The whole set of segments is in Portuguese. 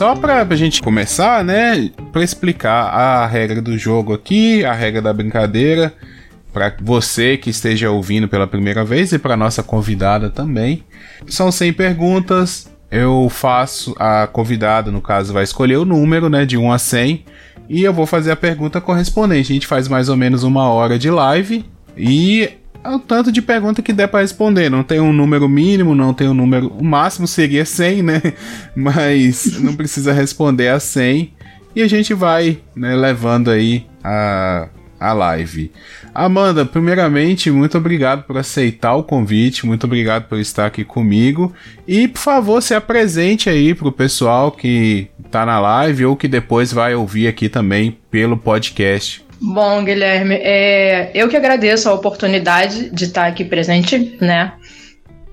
só pra, pra gente começar, né? Pra explicar a regra do jogo aqui, a regra da brincadeira, para você que esteja ouvindo pela primeira vez e para nossa convidada também. São 100 perguntas. Eu faço a convidada, no caso, vai escolher o número, né, de 1 a 100, e eu vou fazer a pergunta correspondente. A gente faz mais ou menos uma hora de live e o tanto de pergunta que der para responder. Não tem um número mínimo, não tem um número. O máximo seria 100, né? Mas não precisa responder a 100. E a gente vai né, levando aí a, a live. Amanda, primeiramente, muito obrigado por aceitar o convite, muito obrigado por estar aqui comigo. E, por favor, se apresente aí para o pessoal que está na live ou que depois vai ouvir aqui também pelo podcast. Bom, Guilherme, é, eu que agradeço a oportunidade de estar aqui presente, né?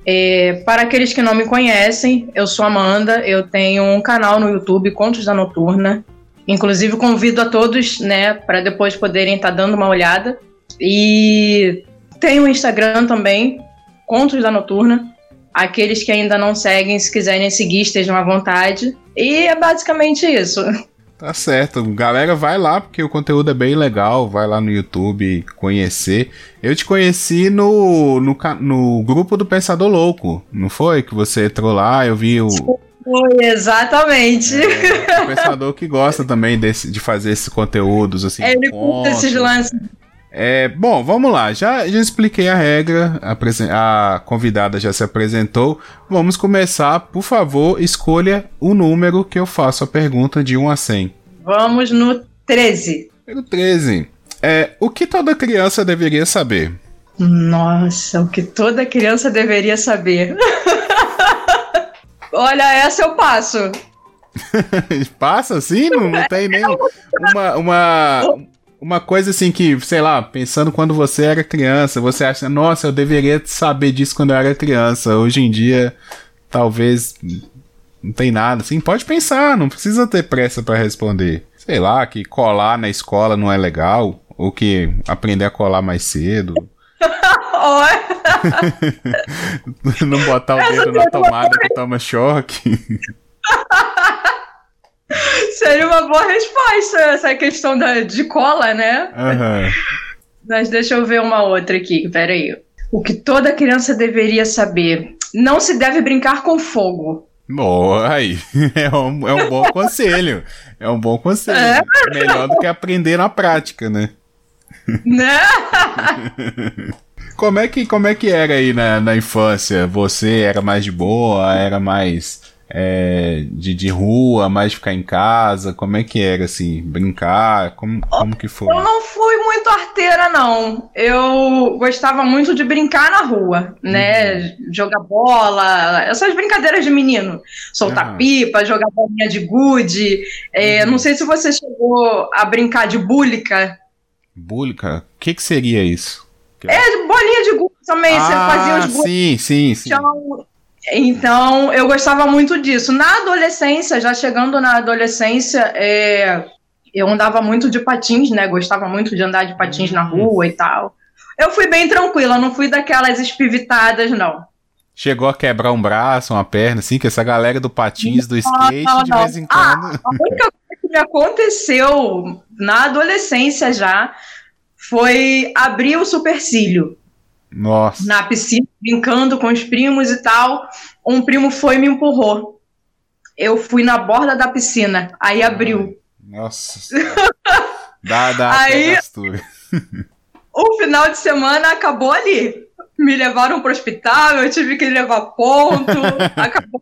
É, para aqueles que não me conhecem, eu sou Amanda, eu tenho um canal no YouTube, Contos da Noturna. Inclusive, convido a todos, né, para depois poderem estar dando uma olhada. E tenho um Instagram também, Contos da Noturna. Aqueles que ainda não seguem, se quiserem seguir, estejam à vontade. E é basicamente isso. Tá certo. Galera, vai lá, porque o conteúdo é bem legal. Vai lá no YouTube conhecer. Eu te conheci no, no, no grupo do Pensador Louco, não foi? Que você entrou lá, eu vi o. Foi, exatamente. É, o pensador que gosta também desse, de fazer esses conteúdos, assim. Ele curte esses lances é, bom, vamos lá. Já, já expliquei a regra, a, a, convidada já se apresentou. Vamos começar. Por favor, escolha o número que eu faço a pergunta de 1 a 100. Vamos no 13. No 13. É, o que toda criança deveria saber? Nossa, o que toda criança deveria saber. Olha, essa eu passo. Passa assim? Não, não tem nem uma, uma, uma coisa assim que, sei lá, pensando quando você era criança, você acha, nossa, eu deveria saber disso quando eu era criança. Hoje em dia, talvez não tem nada. Assim, pode pensar, não precisa ter pressa para responder. Sei lá, que colar na escola não é legal, ou que aprender a colar mais cedo. não botar o dedo na tomada que toma choque. Seria uma boa resposta essa questão da, de cola, né? Uhum. Mas deixa eu ver uma outra aqui, peraí. O que toda criança deveria saber: não se deve brincar com fogo. Boa, aí. É um, é um bom conselho. É um bom conselho. É. Melhor do que aprender na prática, né? Né? como, é que, como é que era aí na, na infância? Você era mais de boa? Era mais é, de, de rua, mais ficar em casa? Como é que era, assim, brincar? Como, como que foi? Eu não fui muito arteira, não. Eu gostava muito de brincar na rua, né? Uhum. Jogar bola, essas brincadeiras de menino. Soltar uhum. pipa, jogar bolinha de gude. É, uhum. Não sei se você chegou a brincar de búlica. Búlica? O que, que seria isso? É, bolinha de gude também. Ah, você fazia os sim, sim, sim. Então, então, eu gostava muito disso. Na adolescência, já chegando na adolescência, é, eu andava muito de patins, né? Gostava muito de andar de patins na uhum. rua e tal. Eu fui bem tranquila, não fui daquelas espivitadas, não. Chegou a quebrar um braço, uma perna, assim, que essa galera do patins, do skate, não, não, de vez em ah, quando. Ah, a única coisa que me aconteceu na adolescência já foi abrir o supercílio. Nossa. Na piscina, brincando com os primos e tal. Um primo foi e me empurrou. Eu fui na borda da piscina, aí abriu. Nossa. dá, dá aí, o final de semana acabou ali. Me levaram pro hospital, eu tive que levar ponto. acabou.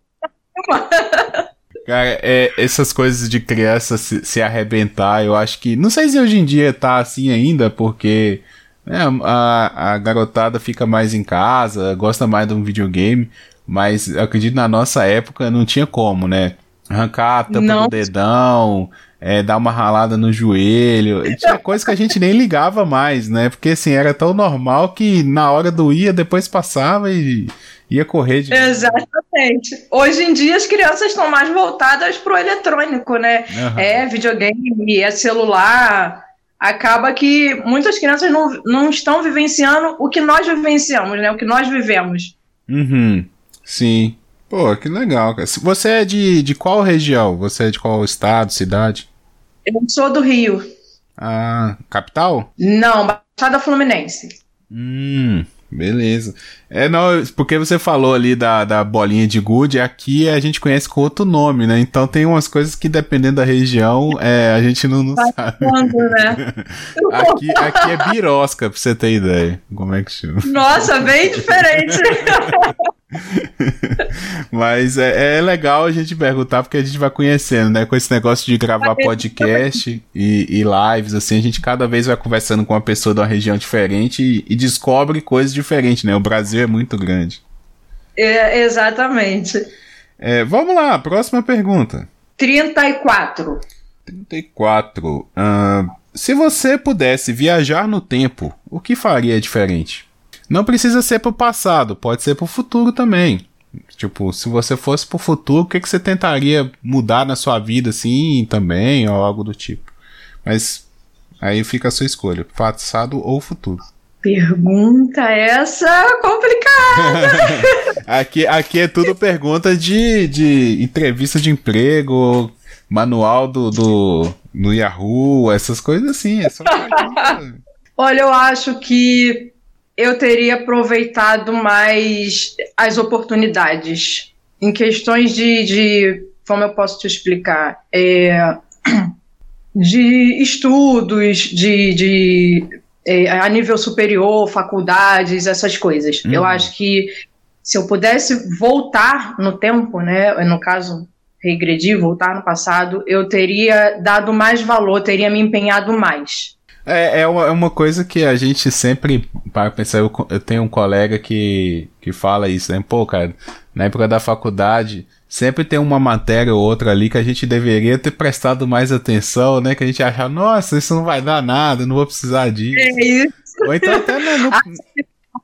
Cara, é, essas coisas de criança se, se arrebentar, eu acho que. Não sei se hoje em dia tá assim ainda, porque é, a, a garotada fica mais em casa, gosta mais de um videogame, mas acredito na nossa época não tinha como, né? Arrancar a tampa não. do dedão, é, dar uma ralada no joelho. Tinha coisa que a gente nem ligava mais, né? Porque assim, era tão normal que na hora do ia, depois passava e ia correr de. Exatamente. Hoje em dia as crianças estão mais voltadas pro eletrônico, né? Uhum. É videogame, é celular acaba que muitas crianças não, não estão vivenciando o que nós vivenciamos, né? O que nós vivemos. Uhum. Sim. Pô, que legal. Você é de, de qual região? Você é de qual estado, cidade? Eu sou do Rio. Ah, capital? Não, Baixada Fluminense. Hum, Beleza. É, não, porque você falou ali da, da bolinha de gude, aqui a gente conhece com outro nome, né? Então tem umas coisas que dependendo da região, é, a gente não, não sabe. Quando, né? aqui, aqui é birosca, pra você ter ideia. Como é que chama? Nossa, bem diferente. Mas é, é, legal a gente perguntar porque a gente vai conhecendo, né? Com esse negócio de gravar podcast e, e, lives, assim, a gente cada vez vai conversando com uma pessoa de uma região diferente e, e descobre coisas diferentes, né? O Brasil é muito grande. É, exatamente. É, vamos lá, próxima pergunta. 34. 34. Uh, se você pudesse viajar no tempo, o que faria diferente? Não precisa ser pro passado, pode ser pro futuro também. Tipo, se você fosse pro futuro, o que, que você tentaria mudar na sua vida, assim, também, ou algo do tipo? Mas aí fica a sua escolha, passado ou futuro. Pergunta essa complicada. aqui, aqui é tudo pergunta de, de entrevista de emprego, manual do, do no Yahoo, essas coisas assim. É só Olha, eu acho que eu teria aproveitado mais as oportunidades. Em questões de, de como eu posso te explicar? É, de estudos, de, de é, a nível superior, faculdades, essas coisas. Uhum. Eu acho que se eu pudesse voltar no tempo, né, no caso regredir, voltar no passado, eu teria dado mais valor, teria me empenhado mais. É, é, uma, é uma coisa que a gente sempre, para pensar, eu, eu tenho um colega que, que fala isso, né? Pô, cara, na época da faculdade, sempre tem uma matéria ou outra ali que a gente deveria ter prestado mais atenção, né? Que a gente acha, nossa, isso não vai dar nada, não vou precisar disso. É isso. Ou então até no... no...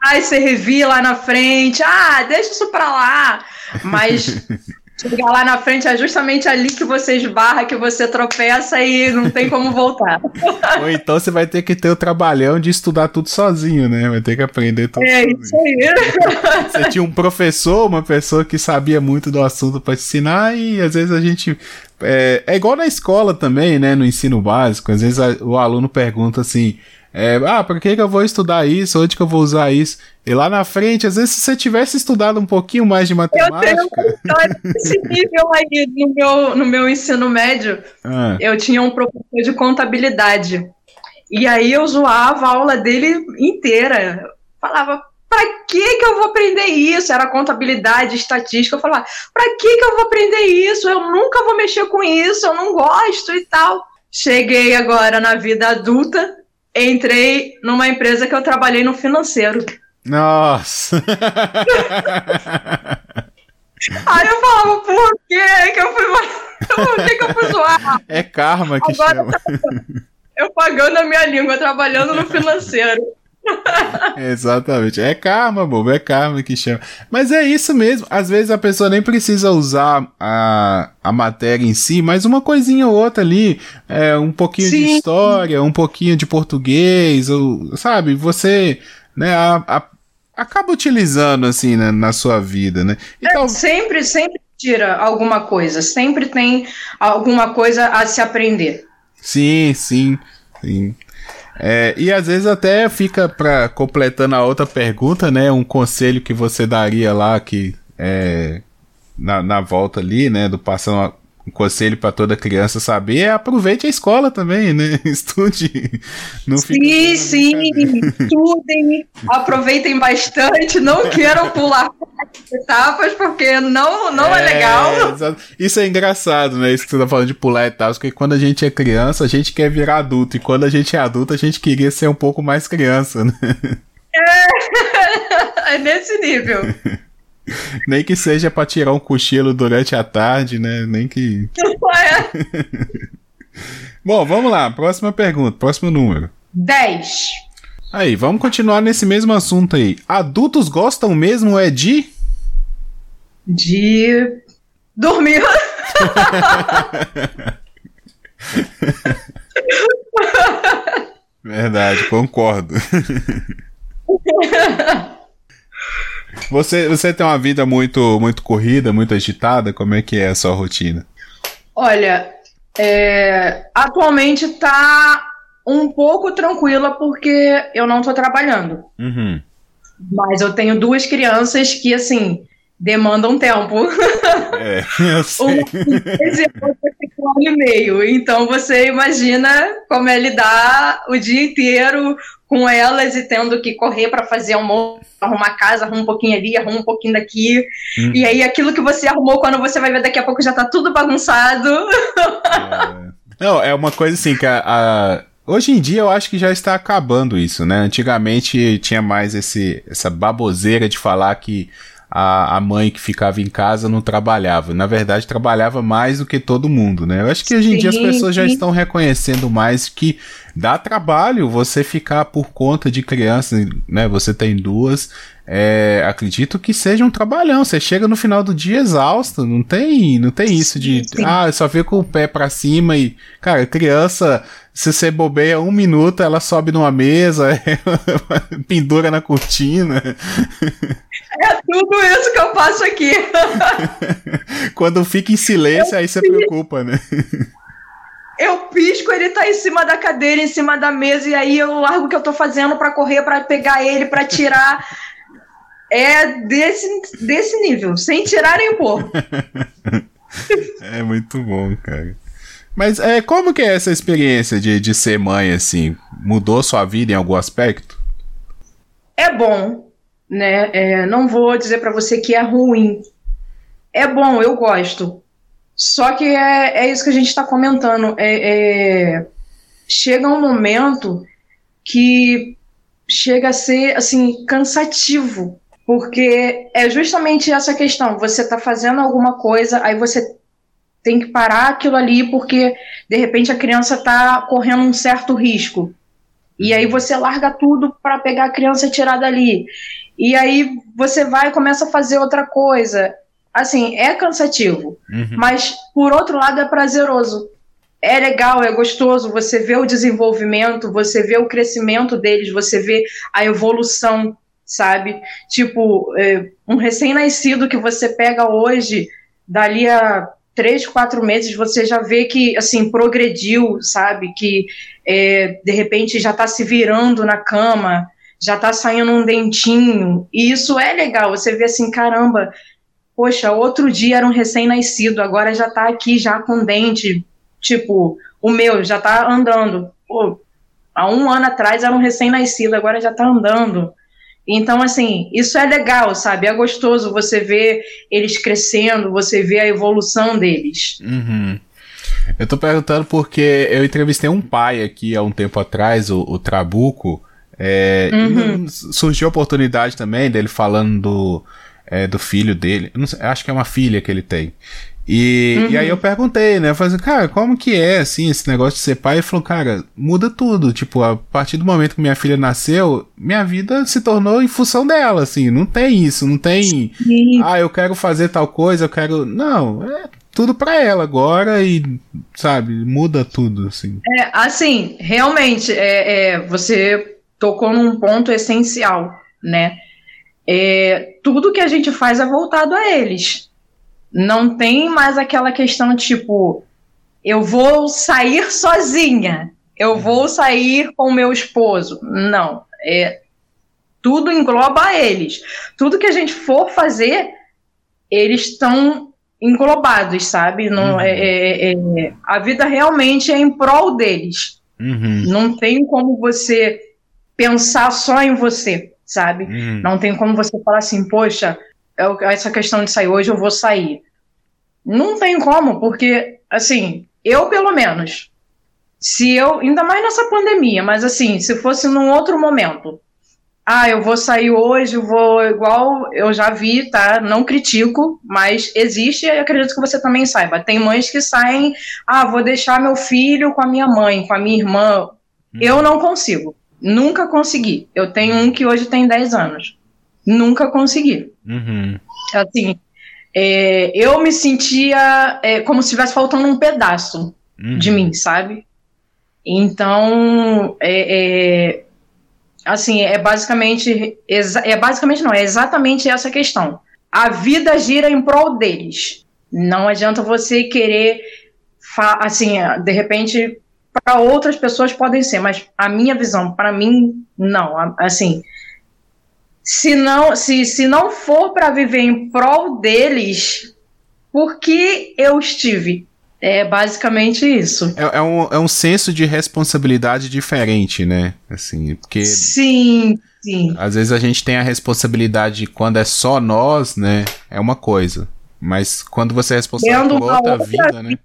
Ai, você revia lá na frente, ah, deixa isso pra lá. Mas Chegar lá na frente é justamente ali que você esbarra, que você tropeça e não tem como voltar. Ou então você vai ter que ter o trabalhão de estudar tudo sozinho, né? Vai ter que aprender tudo É sozinho. isso aí. Você tinha um professor, uma pessoa que sabia muito do assunto para ensinar e às vezes a gente é, é, igual na escola também, né? No ensino básico. Às vezes a, o aluno pergunta assim: é, ah, por que, que eu vou estudar isso? Onde que eu vou usar isso? E lá na frente, às vezes, se você tivesse estudado um pouquinho mais de matemática. Eu tenho esse nível aí no meu, no meu ensino médio. Ah. Eu tinha um professor de contabilidade. E aí eu zoava a aula dele inteira. Falava, pra que que eu vou aprender isso? Era contabilidade, estatística. Eu falava, pra que que eu vou aprender isso? Eu nunca vou mexer com isso, eu não gosto e tal. Cheguei agora na vida adulta, entrei numa empresa que eu trabalhei no financeiro. Nossa! Aí eu falava, por que que eu fui. Por que que eu fui zoar? É karma que Agora, chama. Eu pagando a minha língua, trabalhando no financeiro. Exatamente. É karma, bobo, é karma que chama. Mas é isso mesmo. Às vezes a pessoa nem precisa usar a, a matéria em si, mas uma coisinha ou outra ali, é, um pouquinho Sim. de história, um pouquinho de português, ou, sabe? Você, né, a, a, acaba utilizando assim né, na sua vida, né? Então, é, sempre, sempre tira alguma coisa, sempre tem alguma coisa a se aprender. Sim, sim, sim. É, e às vezes até fica para completando a outra pergunta, né? Um conselho que você daria lá que é, na, na volta ali, né? Do passando um conselho para toda criança saber é aproveite a escola também, né? Estude. Não sim, sim, estudem, aproveitem bastante, não queiram pular etapas, porque não, não é, é legal. Isso é engraçado, né? Isso que você tá falando de pular etapas, porque quando a gente é criança, a gente quer virar adulto, e quando a gente é adulto, a gente queria ser um pouco mais criança, né? É, é nesse nível. Nem que seja para tirar um cochilo durante a tarde, né? Nem que. Bom, vamos lá. Próxima pergunta, próximo número. 10. Aí, vamos continuar nesse mesmo assunto aí. Adultos gostam mesmo é de. De. dormir. Verdade, concordo. Você, você tem uma vida muito, muito corrida, muito agitada? Como é que é a sua rotina? Olha, é, atualmente tá um pouco tranquila porque eu não tô trabalhando. Uhum. Mas eu tenho duas crianças que, assim, demandam tempo. É, eu sei. um ano e meio. Então você imagina como é lidar o dia inteiro com elas e tendo que correr para fazer almoço, arrumar casa, arruma um pouquinho ali, arruma um pouquinho daqui. Uhum. E aí aquilo que você arrumou, quando você vai ver daqui a pouco já tá tudo bagunçado. É. Não, é uma coisa assim que a, a Hoje em dia eu acho que já está acabando isso, né? Antigamente tinha mais esse, essa baboseira de falar que a, a mãe que ficava em casa não trabalhava. Na verdade, trabalhava mais do que todo mundo, né? Eu acho que hoje em sim, dia as pessoas já estão reconhecendo mais que dá trabalho você ficar por conta de crianças, né? Você tem duas é, acredito que seja um trabalhão. Você chega no final do dia exausto, não tem, não tem isso de, sim. ah, só fica com o pé para cima e, cara, criança, se você bobeia um minuto, ela sobe numa mesa, pendura na cortina. É tudo isso que eu faço aqui. Quando fica em silêncio, eu aí você preocupa, né? Eu pisco, ele tá em cima da cadeira, em cima da mesa, e aí eu largo o que eu tô fazendo para correr, para pegar ele, para tirar é desse, desse nível, sem tirar nem pôr. é muito bom, cara. Mas é, como que é essa experiência de, de ser mãe, assim? Mudou sua vida em algum aspecto? É bom, né? É, não vou dizer para você que é ruim. É bom, eu gosto. Só que é, é isso que a gente está comentando. É, é, chega um momento que chega a ser assim cansativo porque é justamente essa questão. Você está fazendo alguma coisa, aí você tem que parar aquilo ali porque de repente a criança está correndo um certo risco. E aí você larga tudo para pegar a criança e tirar dali. E aí você vai e começa a fazer outra coisa. Assim, é cansativo, uhum. mas por outro lado é prazeroso. É legal, é gostoso, você vê o desenvolvimento, você vê o crescimento deles, você vê a evolução sabe? Tipo, é, um recém-nascido que você pega hoje, dali a três, quatro meses, você já vê que, assim, progrediu, sabe? Que, é, de repente, já está se virando na cama, já está saindo um dentinho, e isso é legal, você vê assim, caramba, poxa, outro dia era um recém-nascido, agora já está aqui, já com dente, tipo, o meu já está andando. Pô, há um ano atrás era um recém-nascido, agora já está andando. Então, assim, isso é legal, sabe? É gostoso você ver eles crescendo, você ver a evolução deles. Uhum. Eu tô perguntando porque eu entrevistei um pai aqui há um tempo atrás, o, o Trabuco. É, uhum. Surgiu a oportunidade também dele falando do, é, do filho dele. Sei, acho que é uma filha que ele tem. E, uhum. e aí eu perguntei, né? Eu falei assim, cara, como que é, assim, esse negócio de ser pai? Ele falou, cara, muda tudo. Tipo, a partir do momento que minha filha nasceu, minha vida se tornou em função dela, assim. Não tem isso, não tem. Sim. Ah, eu quero fazer tal coisa, eu quero. Não, é tudo para ela agora e, sabe, muda tudo, assim. É, assim, realmente, é, é você tocou num ponto essencial, né? É, tudo que a gente faz é voltado a eles não tem mais aquela questão tipo, eu vou sair sozinha, eu uhum. vou sair com meu esposo. Não, é tudo engloba eles. Tudo que a gente for fazer, eles estão englobados, sabe? Não uhum. é, é, é, a vida realmente é em prol deles. Uhum. Não tem como você pensar só em você, sabe? Uhum. Não tem como você falar assim, poxa, essa questão de sair hoje, eu vou sair. Não tem como, porque, assim, eu pelo menos, se eu, ainda mais nessa pandemia, mas assim, se fosse num outro momento, ah, eu vou sair hoje, vou igual eu já vi, tá? Não critico, mas existe e acredito que você também saiba. Tem mães que saem, ah, vou deixar meu filho com a minha mãe, com a minha irmã. Hum. Eu não consigo. Nunca consegui. Eu tenho um que hoje tem 10 anos. Nunca consegui. Uhum. Assim, é, eu me sentia é, como se estivesse faltando um pedaço uhum. de mim, sabe? Então, é, é, assim, é basicamente, é basicamente não, é exatamente essa questão. A vida gira em prol deles. Não adianta você querer, assim, de repente, para outras pessoas podem ser, mas a minha visão, para mim, não. Assim, se não, se, se não for para viver em prol deles, por que eu estive? É basicamente isso. É, é, um, é um senso de responsabilidade diferente, né? Assim, porque. Sim, sim. Às vezes a gente tem a responsabilidade quando é só nós, né? É uma coisa. Mas quando você é responsável por outra, outra vida, né?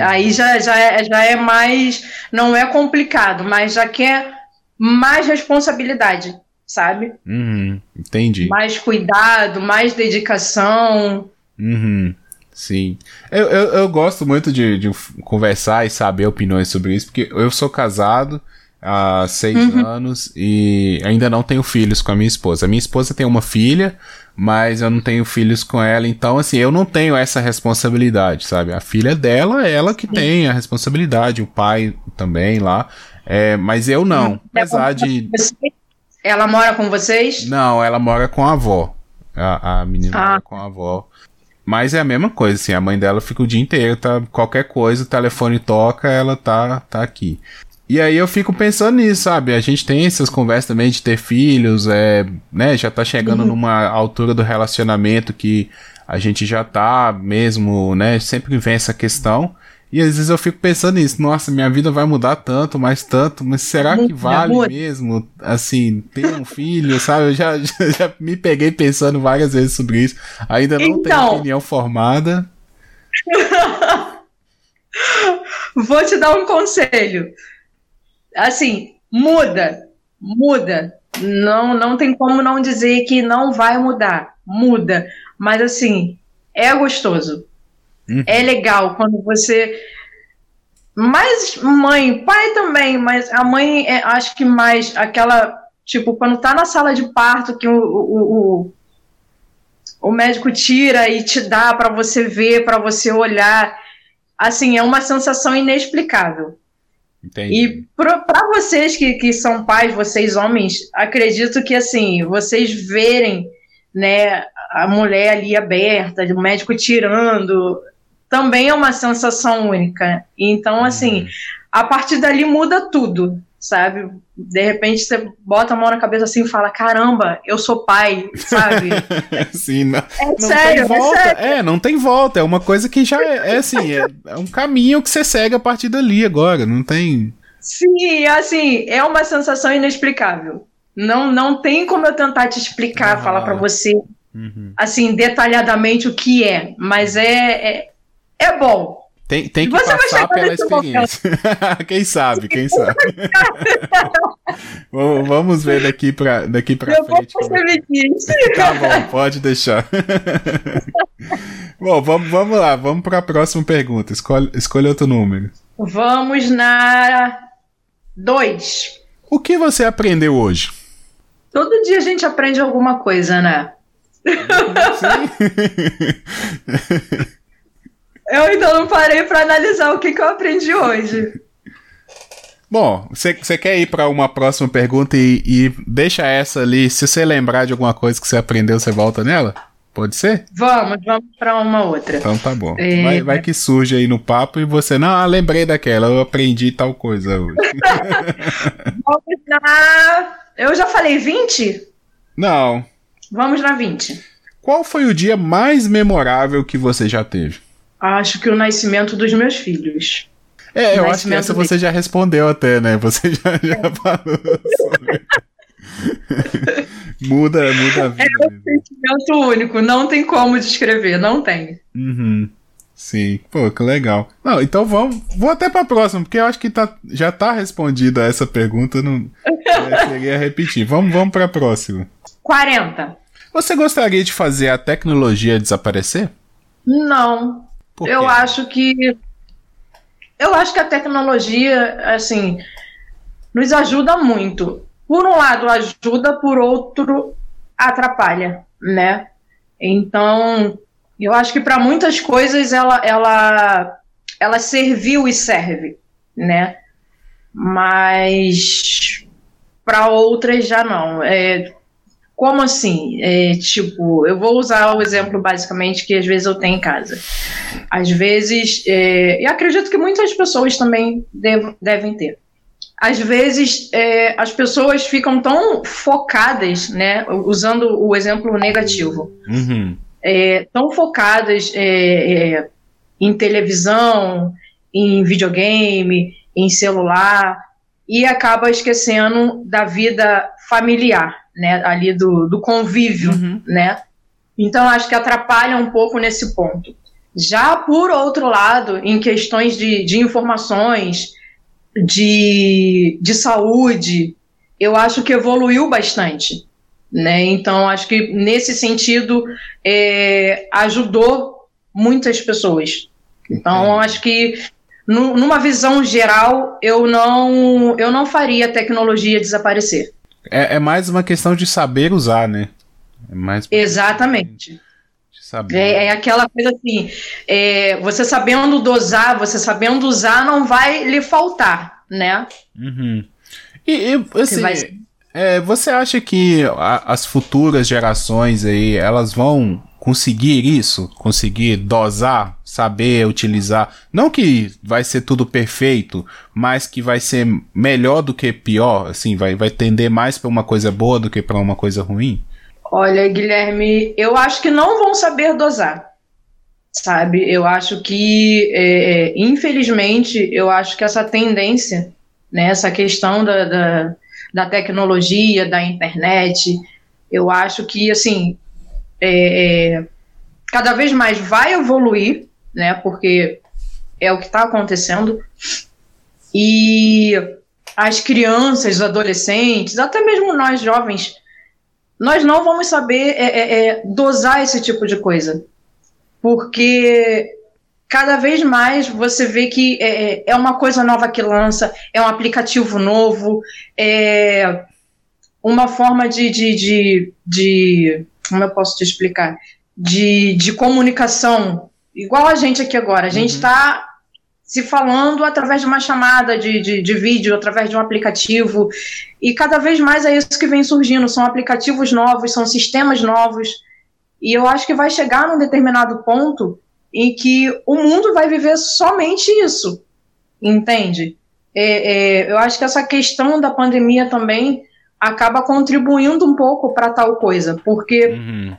Aí já, já, é, já é mais. Não é complicado, mas já quer mais responsabilidade, sabe? Uhum, entendi. Mais cuidado, mais dedicação. Uhum. Sim. Eu, eu, eu gosto muito de, de, conversar e saber opiniões sobre isso, porque eu sou casado há seis uhum. anos e ainda não tenho filhos com a minha esposa. A minha esposa tem uma filha, mas eu não tenho filhos com ela, então assim, eu não tenho essa responsabilidade, sabe? A filha dela é ela que Sim. tem a responsabilidade, o pai também lá, é, mas eu não. Uhum. Apesar de. Ela mora com vocês? Não, ela mora com a avó. A, a menina ah. mora com a avó. Mas é a mesma coisa, assim, a mãe dela fica o dia inteiro, tá? Qualquer coisa, o telefone toca, ela tá, tá aqui. E aí eu fico pensando nisso, sabe? A gente tem essas conversas também de ter filhos, é, né? Já tá chegando uhum. numa altura do relacionamento que a gente já tá mesmo, né? Sempre vem essa questão. E às vezes eu fico pensando nisso, nossa, minha vida vai mudar tanto, mais tanto, mas será que vale mesmo, assim, ter um filho, sabe? Eu já, já, já, me peguei pensando várias vezes sobre isso. Ainda não então, tenho opinião formada. Vou te dar um conselho. Assim, muda, muda. Não, não tem como não dizer que não vai mudar. Muda. Mas assim, é gostoso Uhum. É legal quando você. Mais mãe, pai também, mas a mãe é, acho que mais aquela. Tipo, quando tá na sala de parto, que o, o, o, o médico tira e te dá para você ver, para você olhar. Assim, é uma sensação inexplicável. Entendi. E para vocês que, que são pais, vocês homens, acredito que assim, vocês verem né, a mulher ali aberta, o médico tirando, também é uma sensação única. Então, assim, uhum. a partir dali muda tudo, sabe? De repente você bota a mão na cabeça assim e fala: caramba, eu sou pai, sabe? Sim, não, é, não sério, tem volta. É, sério. é, não tem volta. É uma coisa que já é, é assim, é, é um caminho que você segue a partir dali agora. Não tem. Sim, assim, é uma sensação inexplicável. Não, não tem como eu tentar te explicar, ah. falar para você, uhum. assim, detalhadamente o que é, mas é, é, é bom. Tem, tem que Você passar pela experiência. quem sabe, quem sabe. Vamos ver daqui pra, daqui pra Eu frente. Vou você me Tá bom, pode deixar. bom, vamos, vamos lá, vamos para a próxima pergunta. Escolhe, escolha outro número. Vamos na 2. O que você aprendeu hoje? Todo dia a gente aprende alguma coisa, né? Sim. Eu ainda não parei para analisar o que, que eu aprendi hoje. Bom, você quer ir para uma próxima pergunta e, e, deixa essa ali. Se você lembrar de alguma coisa que você aprendeu, você volta nela? Pode ser? Vamos, vamos para uma outra. Então tá bom. É... Vai, vai, que surge aí no papo e você, não, ah, lembrei daquela, eu aprendi tal coisa hoje. vamos na. Eu já falei 20? Não. Vamos na 20. Qual foi o dia mais memorável que você já teve? Acho que o nascimento dos meus filhos. É, eu acho que essa dele. você já respondeu até, né? Você já, já é. falou sobre. muda, muda a vida. É um sentimento único, não tem como descrever, não tem. Uhum. Sim, pô, que legal. Não, então vamos, vou até para a próxima, porque eu acho que tá, já tá respondida essa pergunta, não é, seria repetir. Vamos, vamos para a próxima. 40. Você gostaria de fazer a tecnologia desaparecer? Não. Eu acho que eu acho que a tecnologia, assim, nos ajuda muito. Por um lado ajuda, por outro atrapalha, né? Então, eu acho que para muitas coisas ela, ela, ela serviu e serve, né? Mas para outras já não. É, como assim? É, tipo, eu vou usar o exemplo basicamente que às vezes eu tenho em casa. Às vezes, é, e acredito que muitas pessoas também dev, devem ter. Às vezes é, as pessoas ficam tão focadas, né? Usando o exemplo negativo, uhum. É, tão focadas é, é, em televisão, em videogame, em celular, e acaba esquecendo da vida familiar, né, ali do, do convívio, uhum. né? Então acho que atrapalha um pouco nesse ponto. Já por outro lado, em questões de, de informações, de, de saúde, eu acho que evoluiu bastante. Né? Então, acho que nesse sentido é, ajudou muitas pessoas. Então, acho que numa visão geral, eu não, eu não faria a tecnologia desaparecer. É, é mais uma questão de saber usar, né? É mais Exatamente. É, é, aquela coisa assim, é, você sabendo dosar, você sabendo usar, não vai lhe faltar, né? Uhum. E, e assim, você, vai... é, você acha que a, as futuras gerações aí, elas vão conseguir isso, conseguir dosar, saber utilizar, não que vai ser tudo perfeito, mas que vai ser melhor do que pior, assim, vai, vai tender mais para uma coisa boa do que para uma coisa ruim? Olha, Guilherme, eu acho que não vão saber dosar, sabe? Eu acho que, é, é infelizmente, eu acho que essa tendência, né, essa questão da, da, da tecnologia, da internet, eu acho que, assim, é, é, cada vez mais vai evoluir, né? Porque é o que está acontecendo. E as crianças, os adolescentes, até mesmo nós jovens, nós não vamos saber é, é, é dosar esse tipo de coisa. Porque cada vez mais você vê que é, é, é, uma coisa nova que lança, é um aplicativo novo, é uma forma de, de, de, de como eu posso te explicar, de, de comunicação, igual a gente aqui agora. A gente está uhum. se falando através de uma chamada de, de, de, vídeo, através de um aplicativo, e cada vez mais é isso que vem surgindo. São aplicativos novos, são sistemas novos, e eu acho que vai chegar num determinado ponto em que o mundo vai viver somente isso, entende? É, é, eu acho que essa questão da pandemia também acaba contribuindo um pouco para tal coisa, porque uhum.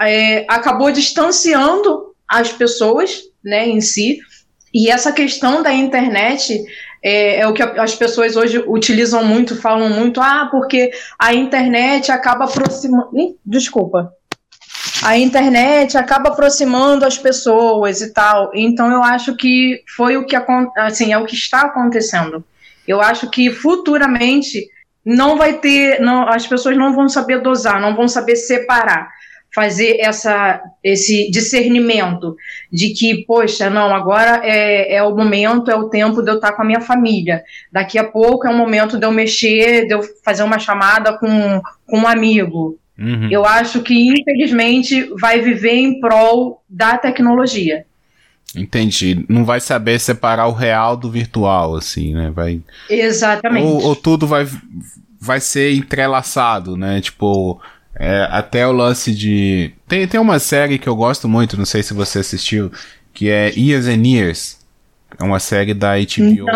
é, acabou distanciando as pessoas, né, em si, e essa questão da internet é, é, o que as pessoas hoje utilizam muito, falam muito, ah, porque a internet acaba aproximando. Desculpa. A internet acaba aproximando as pessoas e tal. Então eu acho que foi o que assim, é o que está acontecendo. Eu acho que futuramente não vai ter, não, as pessoas não vão saber dosar, não vão saber separar, fazer essa, esse discernimento de que, poxa, não, agora é, é o momento, é o tempo de eu estar com a minha família, daqui a pouco é o momento de eu mexer, de eu fazer uma chamada com, com um amigo. Uhum. Eu acho que, infelizmente, vai viver em prol da tecnologia. Entendi. Não vai saber separar o real do virtual, assim, né? Vai. Exatamente. Ou, ou tudo vai, vai ser entrelaçado, né? Tipo, é, até o lance de. Tem, tem uma série que eu gosto muito, não sei se você assistiu, que é Years and Years. É uma série da HBO.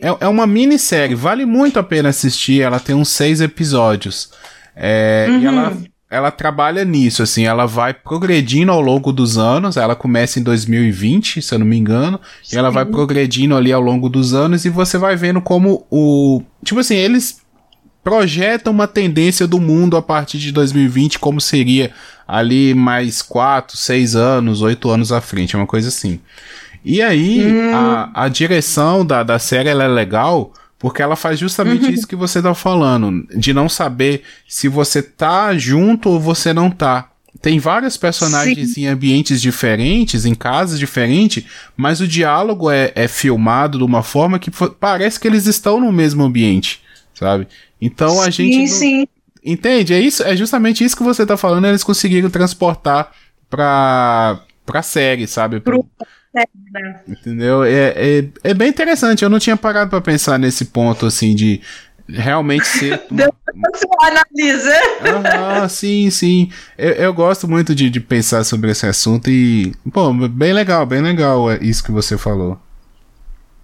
é, é uma minissérie, vale muito a pena assistir. Ela tem uns seis episódios. É, uhum. E ela ela trabalha nisso, assim, ela vai progredindo ao longo dos anos, ela começa em 2020, se eu não me engano, Sim. e ela vai progredindo ali ao longo dos anos e você vai vendo como o, tipo assim, eles projetam uma tendência do mundo a partir de 2020, como seria ali mais 4, 6 anos, 8 anos à frente, é uma coisa assim. E aí, hum. a, a direção da, da série, ela é legal, porque ela faz justamente uhum. isso que você tá falando, de não saber se você tá junto ou você não tá. Tem vários personagens Sim. em ambientes diferentes, em casas diferentes, mas o diálogo é, é filmado de uma forma que parece que eles estão no mesmo ambiente, sabe? Então a sim, gente. Sim. Entende? É isso, é justamente isso que você tá falando, eles conseguiram transportar pra, pra série, sabe? Pro, Entendeu? É, é, é bem interessante. Eu não tinha parado para pensar nesse ponto, assim, de. realmente ser. Depois você analisa. Ah, sim, sim. Eu, eu gosto muito de, de pensar sobre esse assunto e. Pô, bem legal, bem legal isso que você falou.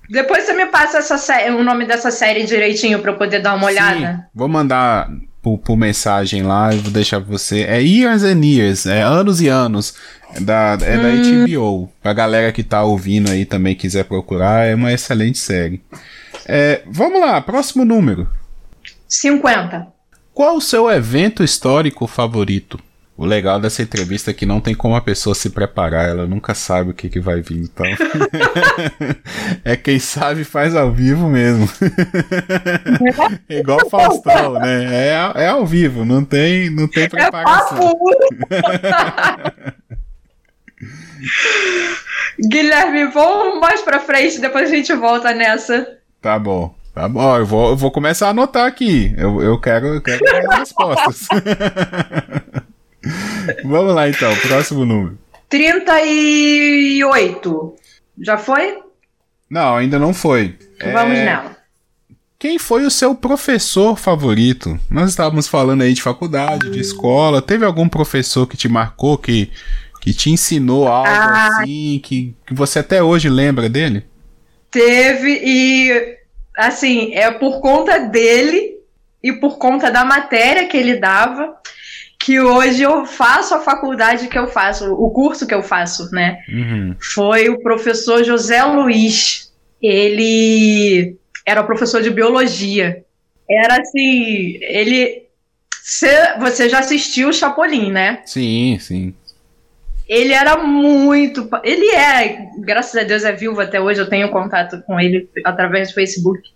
Depois você me passa essa o nome dessa série direitinho pra eu poder dar uma olhada. Sim, vou mandar por, por, mensagem lá e vou deixar pra você. É Years and Years, é anos e anos. É da, é hum. da HBO. Pra galera que tá ouvindo aí também quiser procurar, é uma excelente série. É, vamos lá, próximo número. 50. Qual o seu evento histórico favorito? O legal dessa entrevista é que não tem como a pessoa se preparar, ela nunca sabe o que, que vai vir, então. é quem sabe faz ao vivo mesmo. é igual Faustão, né? É, é ao vivo, não tem, não tem preparação. É Guilherme, vamos mais pra frente, depois a gente volta nessa. Tá bom. Tá bom, eu vou, eu vou começar a anotar aqui. Eu, eu quero, eu quero as respostas. Vamos lá então, próximo número. 38. Já foi? Não, ainda não foi. Vamos é... nela. Quem foi o seu professor favorito? Nós estávamos falando aí de faculdade, de escola. Teve algum professor que te marcou, que, que te ensinou algo ah, assim, que, que você até hoje lembra dele? Teve, e assim, é por conta dele e por conta da matéria que ele dava que hoje eu faço a faculdade que eu faço, o curso que eu faço, né? Uhum. Foi o professor José Luiz. Ele era professor de biologia. Era assim, ele. Você já assistiu o Chapolin, né? Sim, sim. Ele era muito. Ele é, graças a Deus, é vivo até hoje. Eu tenho contato com ele através do Facebook.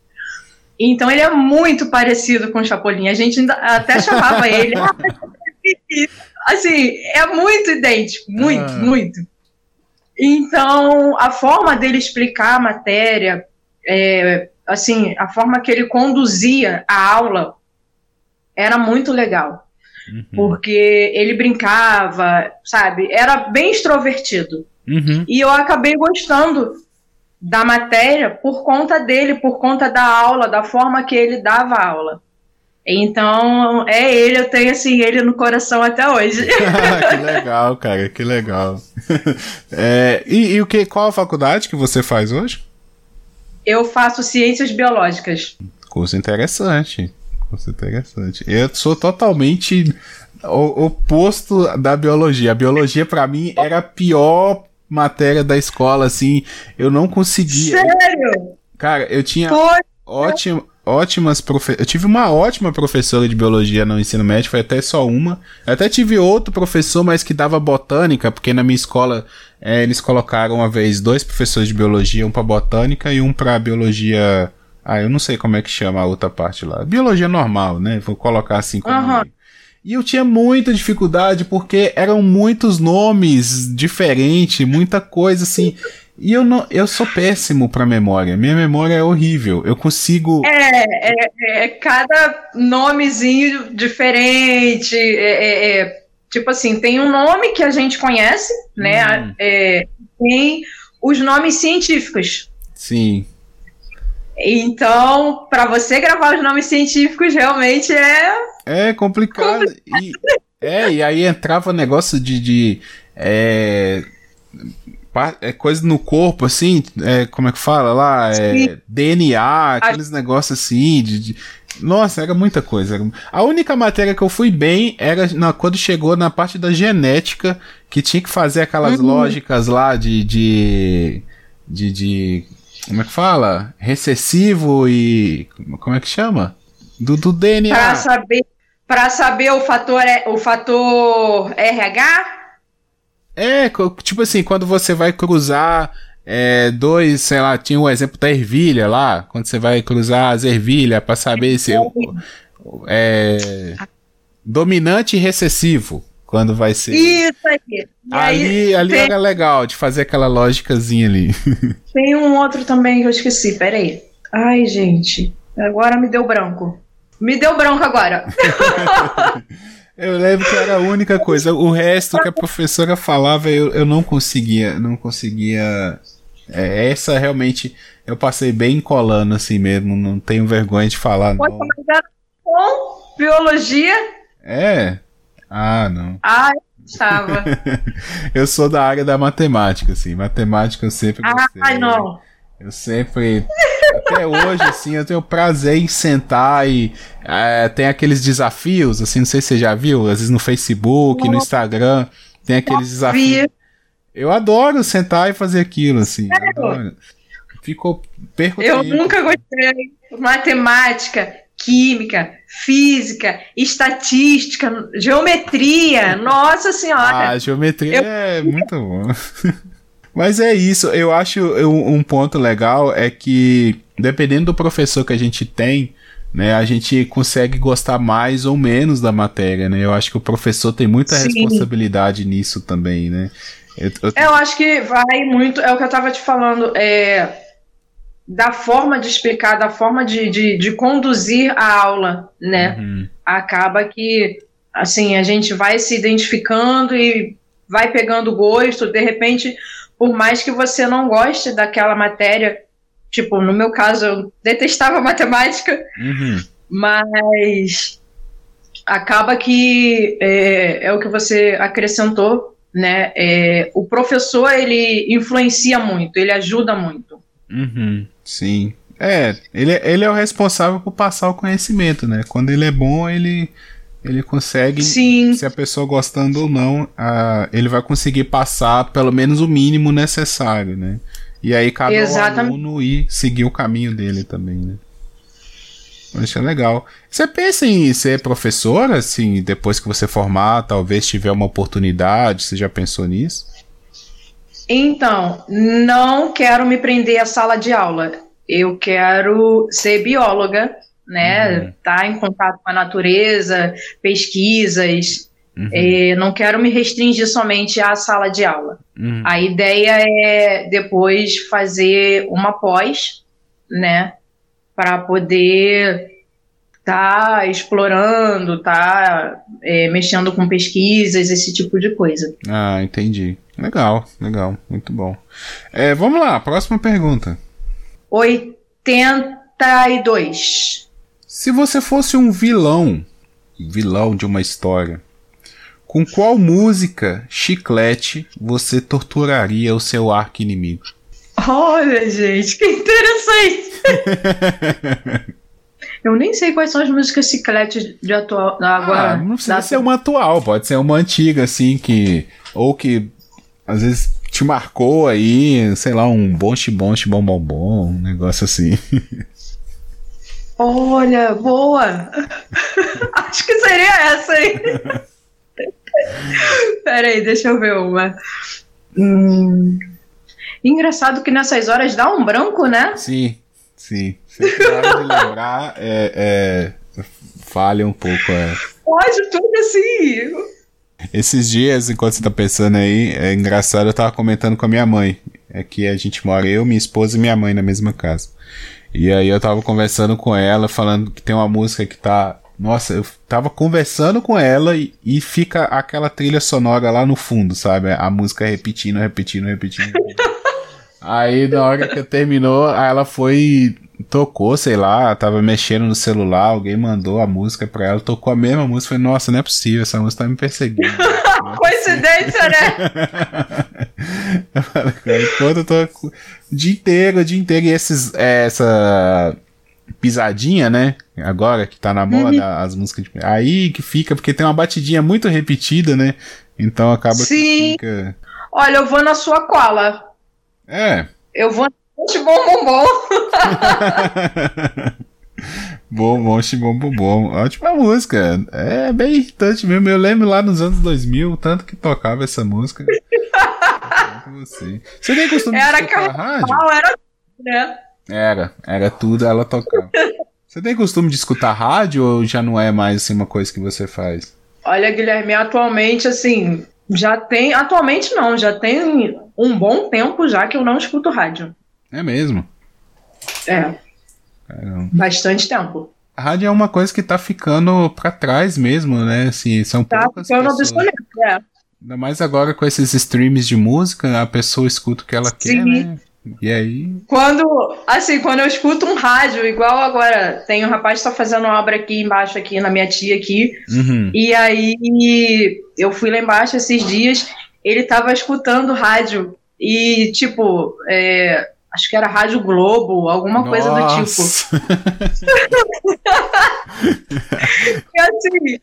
Então ele é muito parecido com o Chapolin. A gente até chamava ele. assim, é muito idêntico, muito, ah. muito. Então, a forma dele explicar a matéria, é, assim, a forma que ele conduzia a aula era muito legal. Uhum. Porque ele brincava, sabe? Era bem extrovertido. Uhum. E eu acabei gostando da matéria por conta dele, por conta da aula, da forma que ele dava a aula. Então, é ele, eu tenho assim, ele no coração até hoje. que legal, cara, que legal. É, e, e, o que, qual a faculdade que você faz hoje? Eu faço ciências biológicas. Curso interessante. Curso interessante. Eu sou totalmente o oposto da biologia. A biologia, para mim, era a pior matéria da escola, assim. Eu não conseguia. Sério? Cara, eu tinha ótimo ótimas profe... eu tive uma ótima professora de biologia no ensino médio, foi até só uma. Eu até tive outro professor, mas que dava botânica, porque na minha escola é, eles colocaram uma vez dois professores de biologia, um para botânica e um para biologia. Ah, eu não sei como é que chama a outra parte lá. Biologia normal, né? Vou colocar assim como. Uhum. E eu tinha muita dificuldade porque eram muitos nomes diferentes, muita coisa assim. E eu não, eu sou péssimo para memória. Minha memória é horrível. Eu consigo. É, é, é cada nomezinho diferente. É, é, é, tipo assim, tem um nome que a gente conhece, né? Hum. É, tem os nomes científicos. Sim. Então, para você gravar os nomes científicos, realmente é. É complicado. complicado. E, é, e aí entrava negócio de. de é, é coisa no corpo, assim, é, como é que fala lá? É, DNA, aqueles negócios assim, de, de, Nossa, era muita coisa. A única matéria que eu fui bem era na, quando chegou na parte da genética, que tinha que fazer aquelas uhum. lógicas lá de, de, de, de. Como é que fala? Recessivo e. Como é que chama? Do, do DNA. Para saber, pra saber o fator, o fator RH? É, tipo assim, quando você vai cruzar é, dois, sei lá, tinha o um exemplo da ervilha lá, quando você vai cruzar as ervilhas para saber se é dominante e recessivo, quando vai ser. Isso aí. ali, aí, ali tem... era legal de fazer aquela lógicazinha ali. Tem um outro também que eu esqueci, peraí. Ai, gente, agora me deu branco. Me deu branco agora. Eu lembro que era a única coisa. O resto que a professora falava, eu, eu não conseguia, não conseguia É, essa realmente eu passei bem colando assim mesmo, não tenho vergonha de falar. Poxa, não. mas era com biologia? É. Ah, não. Ah, estava. eu sou da área da matemática, assim. Matemática eu sempre gostei. Ah, não. Eu sempre. Até hoje, assim, eu tenho prazer em sentar e. É, tem aqueles desafios, assim, não sei se você já viu, às vezes no Facebook, não. no Instagram, tem aqueles desafios. Eu adoro sentar e fazer aquilo, assim. Ficou perco Eu tempo. nunca gostei. Matemática, química, física, estatística, geometria. Nossa senhora. Ah, geometria eu... é muito bom. Mas é isso, eu acho um ponto legal é que dependendo do professor que a gente tem, né, a gente consegue gostar mais ou menos da matéria, né? Eu acho que o professor tem muita Sim. responsabilidade nisso também, né? Eu, eu... eu, acho que vai muito, é o que eu estava te falando, é, da forma de explicar, da forma de, de, de conduzir a aula, né? Uhum. Acaba que, assim, a gente vai se identificando e vai pegando gosto, de repente, por mais que você não goste daquela matéria, tipo, no meu caso, eu detestava matemática, uhum. mas acaba que é, é o que você acrescentou, né? É, o professor ele influencia muito, ele ajuda muito. Uhum, sim. É, ele, ele é o responsável por passar o conhecimento, né? Quando ele é bom, ele, ele consegue. Sim. Se a pessoa gostando ou não, uh, ele vai conseguir passar pelo menos o mínimo necessário, né? E aí cada Exatamente. aluno ir seguir o caminho dele também, né? Isso é legal. Você pensa em ser professora, assim, depois que você formar, talvez tiver uma oportunidade? Você já pensou nisso? Então, não quero me prender à sala de aula. Eu quero ser bióloga, né? Uhum. Tá em contato com a natureza, pesquisas. Uhum. É, não quero me restringir somente à sala de aula. Uhum. A ideia é depois fazer uma pós, né? para poder tá explorando, tá é, mexendo com pesquisas, esse tipo de coisa. Ah, entendi. Legal, legal, muito bom. É, vamos lá, próxima pergunta. 82. Se você fosse um vilão, vilão de uma história, com qual música chiclete você torturaria o seu arco inimigo? Olha, gente, que interessante! Eu nem sei quais são as músicas chiclete de atual agora. Ah, não precisa ser uma atual, pode ser uma antiga, assim, que. Ou que às vezes te marcou aí, sei lá, um bom bom bom bom bom, um negócio assim. Olha, boa! Acho que seria essa aí. Peraí, deixa eu ver uma. Hum. Engraçado que nessas horas dá um branco, né? Sim, sim. Sempre na hora de lembrar, é, é, falha um pouco. É. Pode, tudo assim. Esses dias, enquanto você tá pensando aí, é engraçado, eu tava comentando com a minha mãe. É que a gente mora, eu, minha esposa e minha mãe na mesma casa. E aí eu tava conversando com ela, falando que tem uma música que tá. Nossa, eu tava conversando com ela e, e fica aquela trilha sonora lá no fundo, sabe? A música repetindo, repetindo, repetindo. Aí na hora que terminou, aí ela foi tocou, sei lá, tava mexendo no celular, alguém mandou a música pra ela, tocou a mesma música, falei, nossa, não é possível, essa música tá me perseguindo. É Coincidência, né? Enquanto eu tô o dia inteiro, o dia inteiro, e esses, é, essa pisadinha, né? Agora que tá na moda, uhum. as músicas de... Aí que fica, porque tem uma batidinha muito repetida, né? Então acaba Sim. que fica. Olha, eu vou na sua cola. É. Eu vou bom bom bom. bom bom, bom bom bom. Ótima música. É bem irritante mesmo. Eu lembro lá nos anos 2000, tanto que tocava essa música. você. você tem costume era de escutar rádio? Era, né? Era, era tudo, ela tocava. Você tem costume de escutar rádio ou já não é mais assim, uma coisa que você faz? Olha, Guilherme, atualmente, assim, já tem. Atualmente não, já tem um bom tempo já que eu não escuto rádio. É mesmo? É. Caramba. Bastante tempo. A rádio é uma coisa que tá ficando para trás mesmo, né? Assim, são tá poucas ficando pessoas. é. Ainda mais agora com esses streams de música, a pessoa escuta o que ela Sim. quer, né? E aí? Quando, assim, quando eu escuto um rádio, igual agora, tem um rapaz que tá fazendo obra aqui embaixo, aqui na minha tia aqui. Uhum. E aí eu fui lá embaixo esses dias, ele tava escutando rádio. E, tipo, é, acho que era Rádio Globo, alguma Nossa. coisa do tipo. e assim,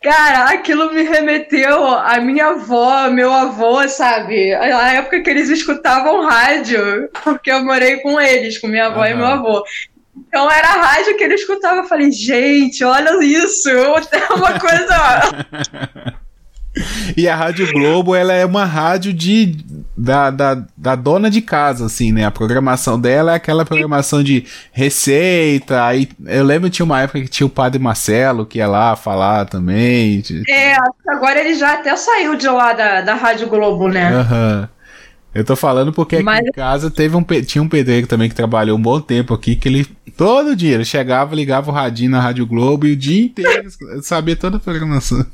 Cara, aquilo me remeteu à minha avó, meu avô, sabe? A época que eles escutavam rádio, porque eu morei com eles, com minha avó uhum. e meu avô. Então era a rádio que ele escutava. Eu falei, gente, olha isso, tem uma coisa. E a Rádio Globo, ela é uma rádio de da, da, da dona de casa, assim, né? A programação dela é aquela programação de receita. Aí eu lembro que tinha uma época que tinha o Padre Marcelo que ia lá falar também. É, agora ele já até saiu de lá da, da Rádio Globo, né? Aham. Uhum. Eu tô falando porque aqui Mas... em casa teve um, tinha um pedreiro também que trabalhou um bom tempo aqui, que ele todo dia ele chegava, ligava o radinho na Rádio Globo e o dia inteiro sabia toda a programação.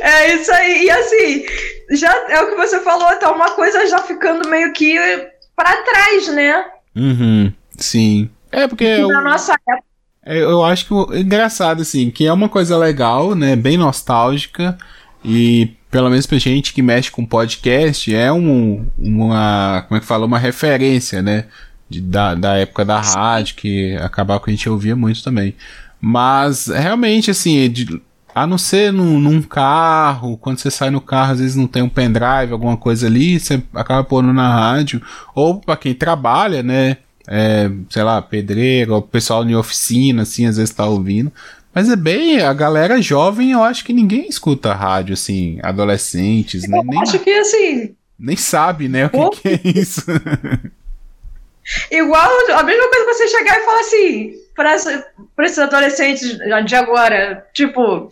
É isso aí. E assim, já é o que você falou, tá uma coisa já ficando meio que para trás, né? Uhum. Sim. É porque na eu, nossa época. É, eu acho que engraçado assim, que é uma coisa legal, né, bem nostálgica e pelo menos pra gente que mexe com podcast, é um, uma, como é que fala, uma referência, né, de, da, da época da rádio, que acabava que a gente ouvia muito também. Mas, realmente, assim, de, a não ser num, num, carro, quando você sai no carro, às vezes não tem um pendrive, alguma coisa ali, você acaba pondo na rádio. Ou para quem trabalha, né? É, sei lá, pedreiro, ou pessoal em oficina, assim, às vezes tá ouvindo. Mas é bem, a galera jovem, eu acho que ninguém escuta rádio, assim, adolescentes, né? Eu nem, acho que assim. Nem sabe, né, o que, que é isso. Igual a mesma coisa você chegar e falar assim, para esses adolescentes de agora, tipo,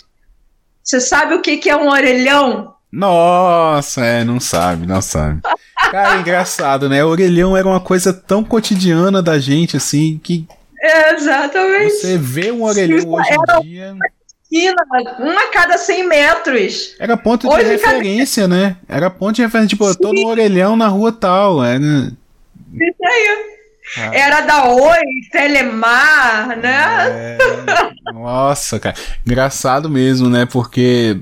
você sabe o que, que é um orelhão? Nossa, é, não sabe, não sabe. Cara, é engraçado, né? O orelhão era uma coisa tão cotidiana da gente, assim, que. É, exatamente. Você vê um orelhão hoje em dia. Uma a cada 100 metros. Era ponto de hoje referência, cada... né? Era ponto de referência. Tipo, Sim. eu tô no orelhão na rua tal. Era... Isso aí. Ah. Era da Oi, Telemar, né? É... Nossa, cara. Engraçado mesmo, né? Porque.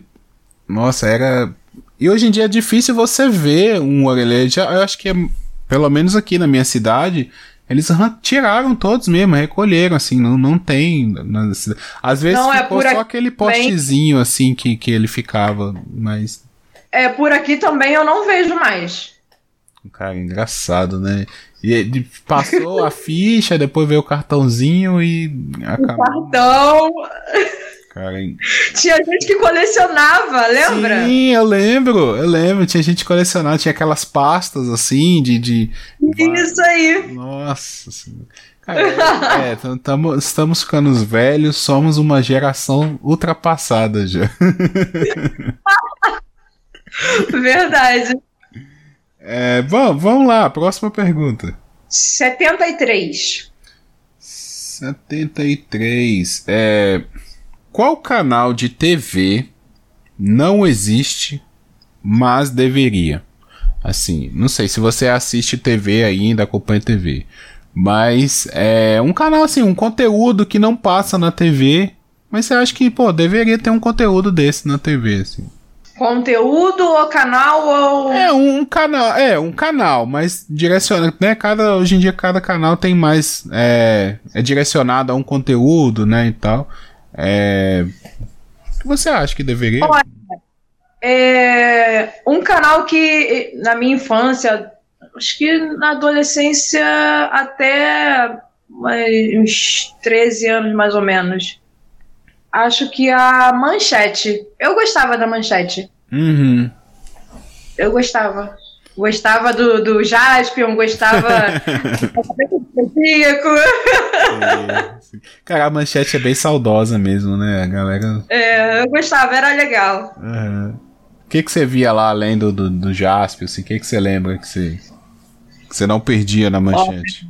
Nossa, era. E hoje em dia é difícil você ver um orelhão. Eu acho que é. Pelo menos aqui na minha cidade. Eles tiraram todos mesmo, recolheram, assim, não, não tem. Às vezes não, é ficou é só aquele postezinho, assim, que, que ele ficava, mas. É, por aqui também eu não vejo mais. Cara, engraçado, né? E ele passou a ficha, depois veio o cartãozinho e acabou. O cartão. Cara, tinha gente que colecionava, lembra? Sim, eu lembro, eu lembro. Tinha gente que colecionava, tinha aquelas pastas assim de. de Isso aí. Nossa senhora. Cara, é, é tamo, estamos ficando velhos, somos uma geração ultrapassada já. Verdade. É, vamos, vamos lá, próxima pergunta. 73. 73. É, qual canal de TV não existe, mas deveria? Assim, não sei se você assiste TV ainda, acompanha TV. Mas é um canal assim, um conteúdo que não passa na TV. Mas você acha que, pô, deveria ter um conteúdo desse na TV, assim. Conteúdo ou canal ou. É, um, canal. É, um canal, mas direciona. Né, cada, hoje em dia cada canal tem mais. É, é direcionado a um conteúdo, né? E tal. É, o que você acha que deveria? Olha, é, um canal que na minha infância, acho que na adolescência até uns 13 anos mais ou menos acho que a Manchete. Eu gostava da Manchete. Uhum. Eu gostava. Gostava do, do Jaspion, gostava do é, Cara, a manchete é bem saudosa mesmo, né? A galera. É, eu gostava, era legal. Uhum. O que, que você via lá além do, do, do Jaspion? Assim, o que, que você lembra que você, que você não perdia na manchete?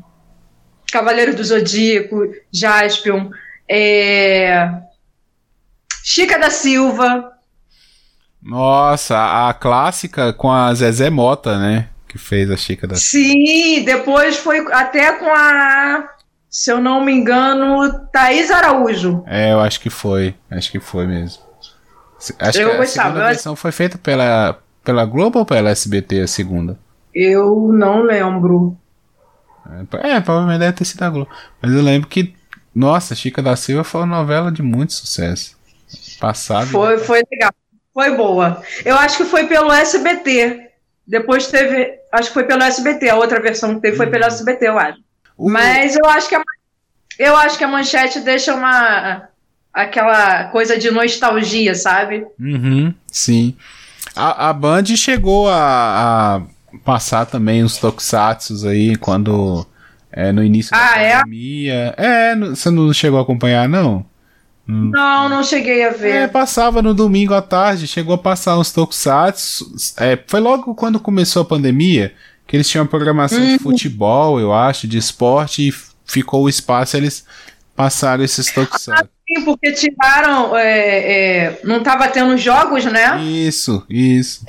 Cavaleiro do Zodíaco, Jaspion, é... Chica da Silva. Nossa, a clássica com a Zezé Mota, né? que fez a Chica da Sim, depois foi até com a. Se eu não me engano, Thaís Araújo. É, eu acho que foi. Acho que foi mesmo. Acho Eu que a gostava, segunda versão foi feita pela, pela Globo ou pela SBT a segunda? Eu não lembro. É, é, provavelmente deve ter sido a Globo. Mas eu lembro que, nossa, Chica da Silva foi uma novela de muito sucesso. Passado. Foi, foi legal. Foi boa. Eu acho que foi pelo SBT. Depois teve. Acho que foi pelo SBT. A outra versão que teve foi pelo SBT, eu acho. O- Mas eu acho que a, eu acho que a manchete deixa uma. aquela coisa de nostalgia, sabe? Uhum, sim. A, a Band chegou a, a passar também os tokusatsus aí quando. É, no início da Ah, é? pandemia. É, no- você não chegou a acompanhar, não? Não, não cheguei a É, ver. passava no domingo à tarde, chegou a passar uns tokusatsu. É, foi logo quando começou a pandemia que eles tinham uma programação de futebol, eu acho, de esporte, e ficou o espaço eles passaram esses tokusatsu. Sim, porque tiraram. é, é, não tava tendo jogos, né? Isso, isso.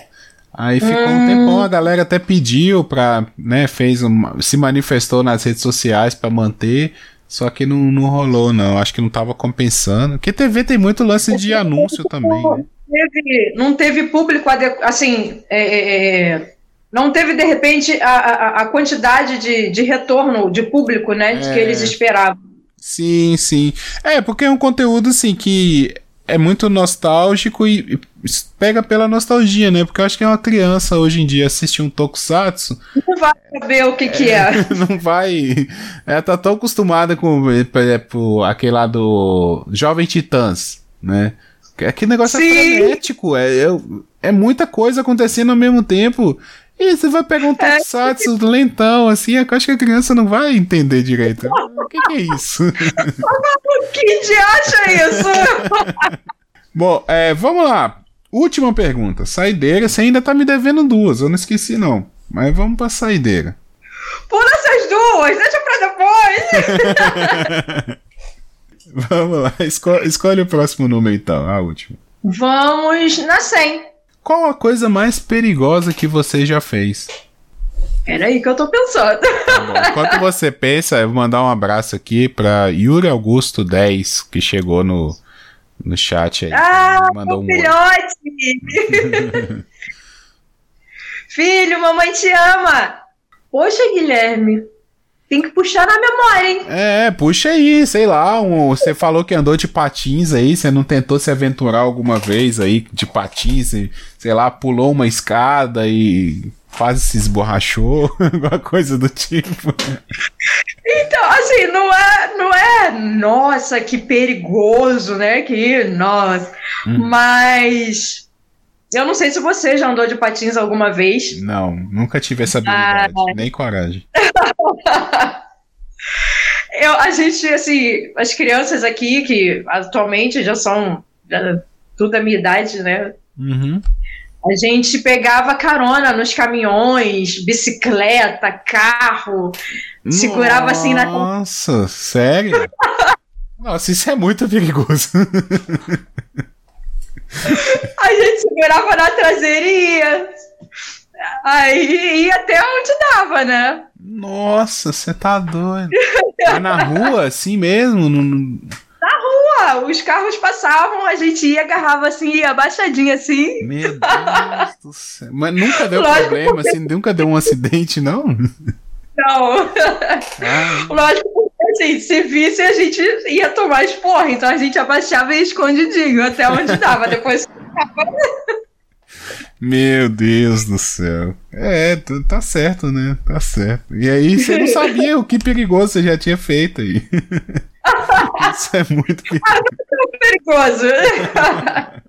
Aí ficou um tempão, a galera até pediu pra, né, fez se manifestou nas redes sociais pra manter, só que não, não rolou não, acho que não tava compensando. Porque TV tem muito lance de anúncio também, né? Teve- não teve público assim. é, é, é, não teve, de repente, a, a, a quantidade de, de retorno de público, né? De que É. eles esperavam. Sim, sim. É, porque é um conteúdo assim que é muito nostálgico e pega pela nostalgia, né? Porque eu acho que é uma criança hoje em dia assistir um tokusatsu, Não vai saber o que, que é. não vai. Ela tá tão acostumada com, por exemplo, aquele lá do Jovem Titãs, né? Que- Aquele negócio é Sim. frenético, é, é, é muita coisa acontecendo ao mesmo tempo. E você vai pegar um tokusatsu lentão, assim, eu acho que a criança não vai entender direito. O que, que é isso? Quem acha isso? Bom, é, vamos lá. Última pergunta. Saideira, você ainda tá me devendo duas, eu não esqueci não. Mas vamos pra saideira. Pula essas duas, deixa pra depois. Vamos lá, esco- escolhe o próximo número então, a última. Vamos na 100. Qual a coisa mais perigosa que você já fez? Peraí que eu tô pensando. Tá. Enquanto você pensa, eu vou mandar um abraço aqui pra Yuri Augusto 10, que chegou no, no chat aí. Ah, mandou um filhote! Filho, mamãe te ama! Poxa, Guilherme, tem que puxar na memória, hein? É, puxa aí, sei lá, um- você falou que andou de patins aí, você não tentou se aventurar alguma vez aí de patins, e, sei lá, pulou uma escada e quase se esborrachou, alguma coisa do tipo. Assim, não é, não é, nossa, que perigoso, né? Que, nossa. Mas eu não sei se você já andou de patins alguma vez. Não, nunca tive essa habilidade, nem coragem. Eu, a gente, assim, as crianças aqui, que atualmente já são já, tudo da minha idade, né? Uhum. A gente pegava carona nos caminhões, bicicleta, carro, segurava assim na. Nossa, sério? Nossa, isso é muito perigoso. A gente segurava na traseira e ia. Aí ia até onde dava, né? Nossa, você tá doido. Mas na rua, assim mesmo? Não- Pô, os carros passavam, a gente ia, agarrava assim, ia abaixadinha assim. Meu Deus do céu. Mas nunca deu Lógico, problema, assim, nunca deu um acidente, não? Não. Ah, Lógico, assim, se visse, a gente ia tomar esporra. Então a gente abaixava e escondidinho até onde dava. Depois. meu Deus do céu. É, t- tá certo, né? Tá certo. E aí você não sabia o que perigoso você já tinha feito aí. Isso é muito perigoso.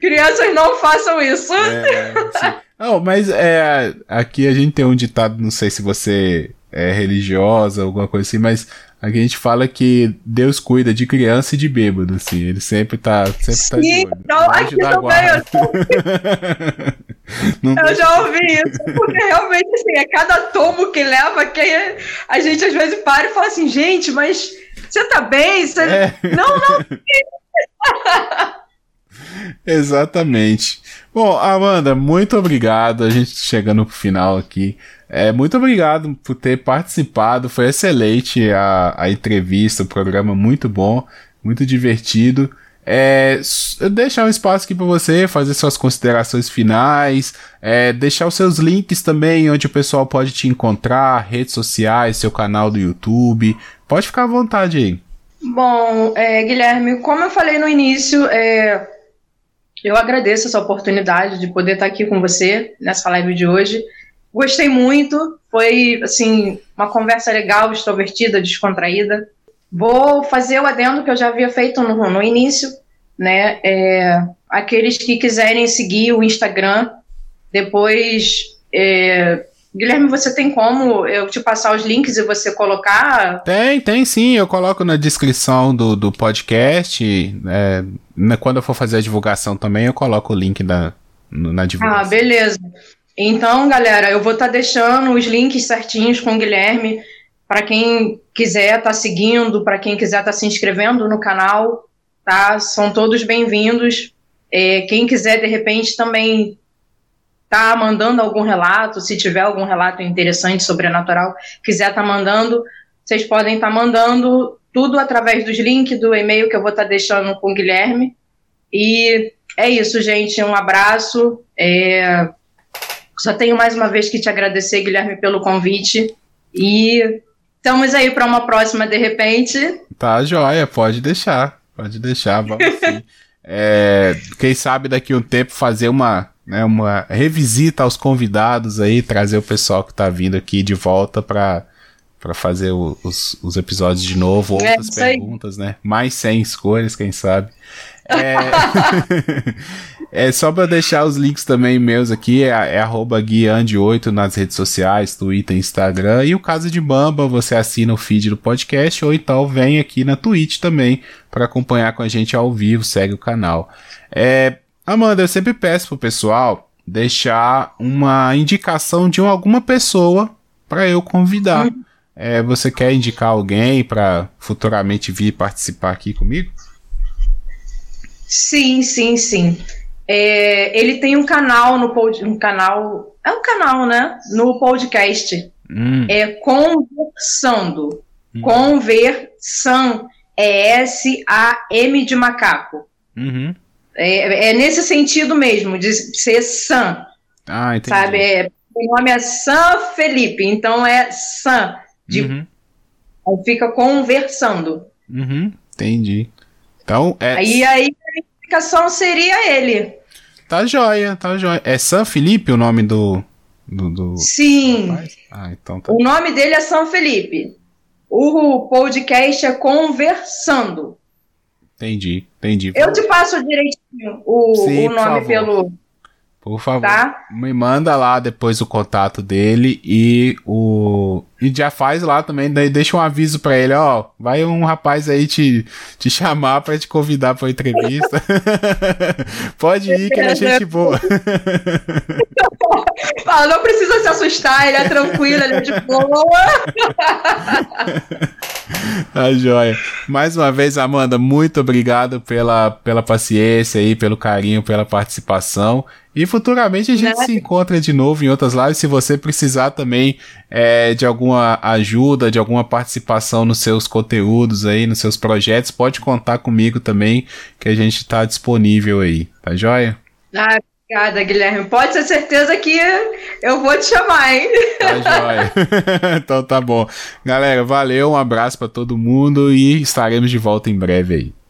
Crianças não façam isso. É, sim. Não, mas é, aqui a gente tem um ditado, não sei se você é religiosa, alguma coisa assim, mas aqui a gente fala que Deus cuida de criança e de bêbado, assim, ele sempre tá, sempre tá de Sim, olho. não, aqui também, Eu deixa- já ouvi isso, porque realmente, assim, é cada tomo que leva que a gente às vezes para e fala assim, gente, mas você tá bem? Você... É. Não, não, Exatamente. Bom, Amanda, muito obrigado. A gente chegando pro final aqui. É, muito obrigado por ter participado. Foi excelente a, a entrevista, o programa muito bom, muito divertido. É, deixar um espaço aqui para você fazer suas considerações finais, é, deixar os seus links também, onde o pessoal pode te encontrar, redes sociais, seu canal do YouTube. Pode ficar à vontade aí. Bom, é, Guilherme, como eu falei no início, é, eu agradeço essa oportunidade de poder estar aqui com você nessa live de hoje. Gostei muito, foi assim uma conversa legal, extrovertida, descontraída. Vou fazer o adendo que eu já havia feito no, no início, né? É, aqueles que quiserem seguir o Instagram, depois. É, Guilherme, você tem como eu te passar os links e você colocar? Tem, tem sim. Eu coloco na descrição do, do podcast. É, quando eu for fazer a divulgação também, eu coloco o link da, na divulgação. Ah, beleza. Então, galera, eu vou estar tá deixando os links certinhos com o Guilherme para quem quiser estar tá seguindo, para quem quiser estar tá se inscrevendo no canal, tá? São todos bem-vindos. É, quem quiser, de repente, também tá mandando algum relato, se tiver algum relato interessante, sobrenatural, quiser estar tá mandando, vocês podem estar tá mandando tudo através dos links do e-mail que eu vou estar tá deixando com o Guilherme. E é isso, gente. Um abraço. É... Só tenho mais uma vez que te agradecer, Guilherme, pelo convite. E Estamos aí para uma próxima, de repente. Tá, joia, pode deixar. Pode deixar, vamos sim. é, quem sabe daqui a um tempo fazer uma, né, uma revisita aos convidados aí, trazer o pessoal que tá vindo aqui de volta para para fazer o, os, os episódios de novo, é, outras é, perguntas, né? Mais 100 escolhas, quem sabe. É, é só para deixar os links também meus aqui, é, é arroba guiande8 nas redes sociais, Twitter, Instagram, e o caso de Bamba, você assina o feed do podcast, ou então vem aqui na Twitch também para acompanhar com a gente ao vivo, segue o canal. É, Amanda, eu sempre peço pro pessoal deixar uma indicação de alguma pessoa para eu convidar. Hum. É, você quer indicar alguém para futuramente vir participar aqui comigo? Sim, sim, sim. É, ele tem um canal no pod, um canal, é um canal, né? No podcast. Hum. É conversando. Hum. Conversão é S A M de macaco. Uhum. É, é, nesse sentido mesmo, de ser Sam. Ah, entendi. Sabe? É, o nome é Sam Felipe, então é Sam. De, uhum. Fica conversando. Uhum, entendi. Então, é. Aí, aí a indicação seria ele. Tá jóia, tá jóia. É São Felipe o nome do. do, do... Sim. Ah, então tá. O nome dele é São Felipe. O podcast é Conversando. Entendi, entendi. Eu te passo direitinho o, Sim, o nome pelo. Por favor, tá? me manda lá depois o contato dele e o e já faz lá também, daí deixa um aviso para ele, ó, vai um rapaz aí te, te chamar para te convidar para entrevista. Pode ir que ele é gente boa. Fala, não precisa se assustar, ele é tranquilo, ele é de boa. A joia. Mais uma vez, Amanda, muito obrigado pela, pela paciência aí, pelo carinho, pela participação. E futuramente a gente se encontra de novo em outras lives. Se você precisar também é, de alguma ajuda, de alguma participação nos seus conteúdos aí, nos seus projetos, pode contar comigo também, que a gente está disponível aí. Tá joia? Ah, obrigada, Guilherme. Pode ter certeza que eu vou te chamar, hein? Tá joia. então tá bom. Galera, valeu, um abraço para todo mundo e estaremos de volta em breve aí.